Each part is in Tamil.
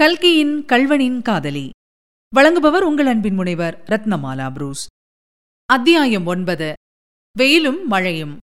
கல்கியின் கல்வனின் காதலி. வழங்குபவர் உங்கள் அன்பின் முனைவர் ரத்னமாலா புரூஸ். அத்தியாயம் ஒன்பது. வெயிலும் மழையும்.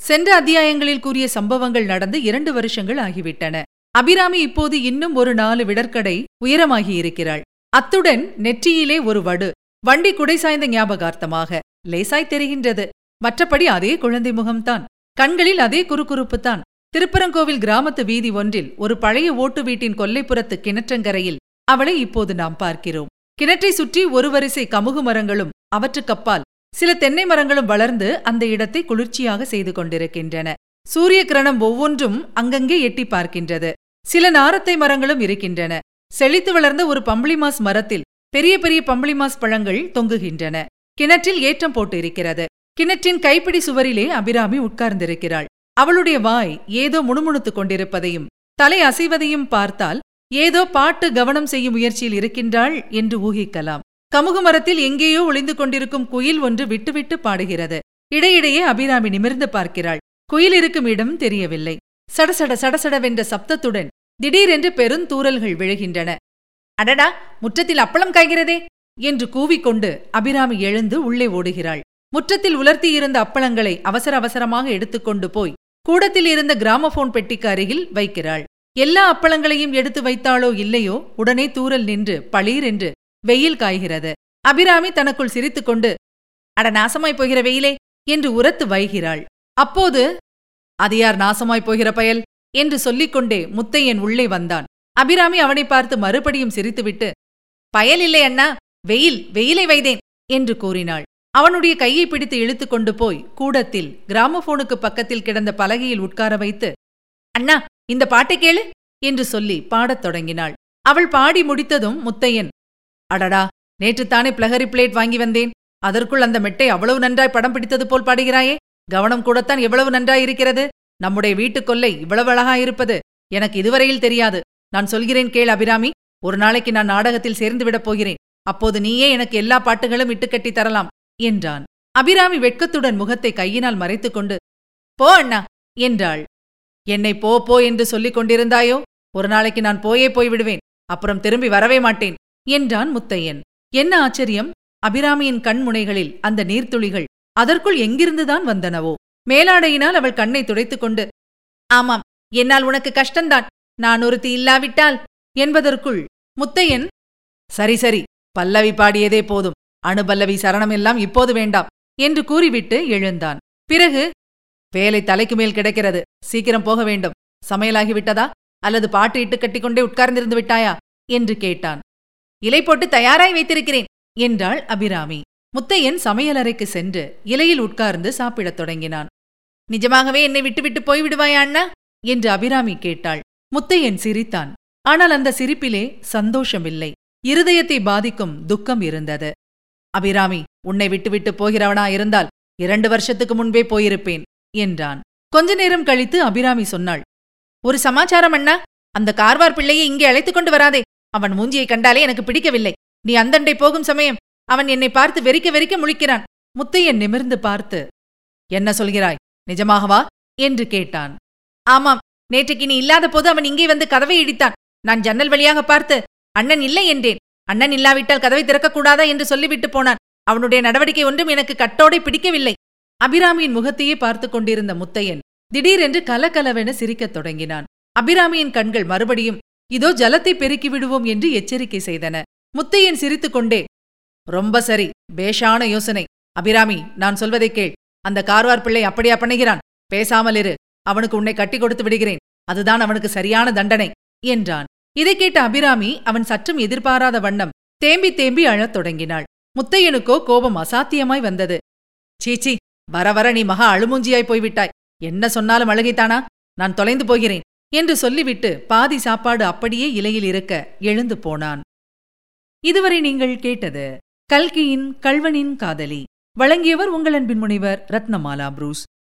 சென்ற அத்தியாயங்களில் கூறிய சம்பவங்கள் நடந்து இரண்டு வருஷங்கள் ஆகிவிட்டன. அபிராமி இப்போது இன்னும் ஒரு நாலு விடற்கடை உயரமாகியிருக்கிறாள் அத்துடன் நெற்றியிலே ஒரு வடு வண்டி குடை சாய்ந்த ஞாபகார்த்தமாக லேசாய் தெரிகின்றது. மற்றபடி அதே குழந்தை முகம்தான். கண்களில் அதே குறுகுறுப்புத்தான். திருப்பரங்கோவில் கிராமத்து வீதி ஒன்றில் ஒரு பழைய ஓட்டு வீட்டின் கொல்லைப்புறத்து கிணற்றங்கரையில் அவளை இப்போது நாம் பார்க்கிறோம். கிணற்றை சுற்றி ஒரு வரிசை கமுகு மரங்களும் அவற்றுக்கப்பால் சில தென்னை மரங்களும் வளர்ந்து அந்த இடத்தை குளிர்ச்சியாக செய்து கொண்டிருக்கின்றன. சூரிய கிரணம் ஒவ்வொன்றும் அங்கங்கே எட்டி பார்க்கின்றது. சில நாரத்தை மரங்களும் இருக்கின்றன. செழித்து வளர்ந்த ஒரு பம்பளிமாஸ் மரத்தில் பெரிய பெரிய பம்பளிமாஸ் பழங்கள் தொங்குகின்றன. கிணற்றில் ஏற்றம் போட்டு இருக்கிறது கிணற்றின் கைப்பிடி சுவரிலே அபிராமி உட்கார்ந்திருக்கிறாள். அவளுடைய வாய் ஏதோ முணுமுணுத்துக் கொண்டிருப்பதையும் தலை அசைவதையும் பார்த்தால் ஏதோ பாட்டு கவனம் செய்யும் முயற்சியில் இருக்கின்றாள் என்று ஊகிக்கலாம். கமுகு மரத்தில் எங்கேயோ ஒளிந்து கொண்டிருக்கும் குயில் ஒன்று விட்டுவிட்டு பாடுகிறது. இடையிடையே அபிராமி நிமிர்ந்து பார்க்கிறாள். குயில் இருக்கும் இடம் தெரியவில்லை. சடசட சடசடவென்ற சப்தத்துடன் திடீரென்று பெருந்தூரல்கள் விழுகின்றன. அடடா முற்றத்தில் அப்பளம் காய்கிறதே! என்று கூவிக்கொண்டு அபிராமி எழுந்து உள்ளே ஓடுகிறாள். முற்றத்தில் உலர்த்தியிருந்த அப்பளங்களை அவசர அவசரமாக எடுத்துக்கொண்டு போய் கூடத்தில் இருந்த கிராமபோன் பெட்டிக்கு அருகில் வைக்கிறாள். எல்லா அப்பளங்களையும் எடுத்து வைத்தாளோ இல்லையோ உடனே தூரல் நின்று பளீர் என்று வெயில் காய்கிறது. அபிராமி தனக்குள் சிரித்துக்கொண்டு அட நாசமாய் போகிற வெயிலே என்று உரத்து வைகிறாள். அப்போது அது யார் நாசமாய் போகிற பயல்? என்று சொல்லிக்கொண்டே முத்தையன் உள்ளே வந்தான். அபிராமி அவனை பார்த்து மறுபடியும் சிரித்துவிட்டு பயல் இல்லை அண்ணா வெயில் வெயிலை வைதேன் என்று கூறினாள். அவனுடைய கையை பிடித்து இழுத்து கொண்டு போய் கூடத்தில் கிராமபோனுக்கு பக்கத்தில் கிடந்த பலகையில் உட்கார வைத்து அண்ணா இந்த பாட்டை கேளு என்று சொல்லி பாடத் தொடங்கினாள். அவள் பாடி முடித்ததும் முத்தையன் அடடா நேற்றுத்தானே பிளகரி பிளேட் வாங்கி வந்தேன். அதற்குள் அந்த மெட்டை அவ்வளவு நன்றாய் படம் பிடித்தது போல் பாடுகிறாயே. கவனம் கூடத்தான் எவ்வளவு நன்றாயிருக்கிறது நம்முடைய வீட்டுக் கொல்லை இவ்வளவு அழகாயிருப்பது எனக்கு இதுவரையில் தெரியாது. நான் சொல்கிறேன் கேள் அபிராமி. ஒரு நாளைக்கு நான் நாடகத்தில் சேர்ந்து விடப் போகிறேன். அப்போது நீயே எனக்கு எல்லா பாட்டுகளும் இட்டுக்கட்டி தரலாம். என்றான். அபிராமி வெட்கத்துடன் முகத்தை கையினால் மறைத்துக்கொண்டு போ அண்ணா என்றாள். என்னை போ போ என்று சொல்லிக் கொண்டிருந்தாயோ? ஒரு நாளைக்கு நான் போயே போய்விடுவேன் அப்புறம் திரும்பி வரவே மாட்டேன் என்றான் முத்தையன். என்ன ஆச்சரியம்? அபிராமியின் கண்முனைகளில் அந்த நீர்த்துளிகள் அதற்குள் எங்கிருந்துதான் வந்தனவோ? மேலாடையினால் அவள் கண்ணை துடைத்துக்கொண்டு ஆமாம் என்னால் உனக்கு கஷ்டந்தான். நான் ஒருத்தி இல்லாவிட்டால்? என்பதற்குள் முத்தையன் சரி சரி பல்லவி பாடியதே போதும். அணுபல்லவி சரணமெல்லாம் இப்போது வேண்டாம் என்று கூறிவிட்டு எழுந்தான். பிறகு வேலை தலைக்கு மேல் கிடக்கிறது சீக்கிரம் போக வேண்டும். சமையலாகிவிட்டதா? அல்லது பாட்டு இட்டு கட்டிக்கொண்டே உட்கார்ந்திருந்து விட்டாயா? என்று கேட்டான். இலை போட்டு தயாராய் வைத்திருக்கிறேன் என்றாள் அபிராமி. முத்தையன் சமையலறைக்கு சென்று இலையில் உட்கார்ந்து சாப்பிடத் தொடங்கினான். நிஜமாகவே என்னை விட்டுவிட்டு போய்விடுவாயா அண்ணா? என்று அபிராமி கேட்டாள். முத்தையன் சிரித்தான். ஆனால் அந்த சிரிப்பிலே சந்தோஷமில்லை. இருதயத்தை பாதிக்கும் துக்கம் இருந்தது. அபிராமி உன்னை விட்டுவிட்டு போகிறவனா இருந்தால் இரண்டு வருஷத்துக்கு முன்பே போயிருப்பேன் என்றான். கொஞ்ச நேரம் கழித்து அபிராமி சொன்னாள் ஒரு சமாச்சாரம் அண்ணா அந்த கார்வார் பிள்ளையை இங்கே அழைத்துக் கொண்டு வராதே அவன் மூஞ்சியை கண்டாலே எனக்கு பிடிக்கவில்லை. நீ அந்தண்டை போகும் சமயம் அவன் என்னை பார்த்து வெறிக்க வெறிக்க முழிக்கிறான். முத்தையன் நிமிர்ந்து பார்த்து என்ன சொல்கிறாய்? நிஜமாகவா? என்று கேட்டான். ஆமாம் நேற்றைக்கு நீ இல்லாத போது அவன் இங்கே வந்து கதவை இடித்தான். நான் ஜன்னல் வழியாக பார்த்து அண்ணன் இல்லை என்றேன். அண்ணன் இல்லாவிட்டால் கதவை திறக்கக்கூடாதா என்று சொல்லிவிட்டு போனான். அவனுடைய நடவடிக்கை ஒன்றும் எனக்கு கட்டோடை பிடிக்கவில்லை. அபிராமியின் முகத்தையே பார்த்து கொண்டிருந்த முத்தையன் திடீரென்று கலகலவென சிரிக்கத் தொடங்கினான். அபிராமியின் கண்கள் மறுபடியும் இதோ ஜலத்தை பெருக்கி விடுவோம் என்று எச்சரிக்கை செய்தன. முத்தையன் சிரித்துக்கொண்டே ரொம்ப சரி பேஷான யோசனை. அபிராமி நான் சொல்வதை கேள். அந்த கார்வார் பிள்ளை அப்படியா பண்ணுகிறான்? பேசாமல் இரு. அவனுக்கு உன்னை கட்டி கொடுத்து விடுகிறேன். அதுதான் அவனுக்கு சரியான தண்டனை என்றான். இதை கேட்ட அபிராமி அவன் சற்றும் எதிர்பாராத வண்ணம் தேம்பி தேம்பி அழத் தொடங்கினாள். முத்தையனுக்கோ கோபம் அசாத்தியமாய் வந்தது. சீச்சி வர வர நீ மகா அழுமூஞ்சியாய் போய்விட்டாய். என்ன சொன்னாலும் அழுகைத்தானா? நான் தொலைந்து போகிறேன் என்று சொல்லிவிட்டு பாதி சாப்பாடு அப்படியே இலையில் இருக்க எழுந்து போனான். இதுவரை நீங்கள் கேட்டது கல்கியின் கல்வனின் காதலி. வழங்கியவர் உங்கள் அன்பின் முனைவர் ரத்னமாலா புரூஸ்.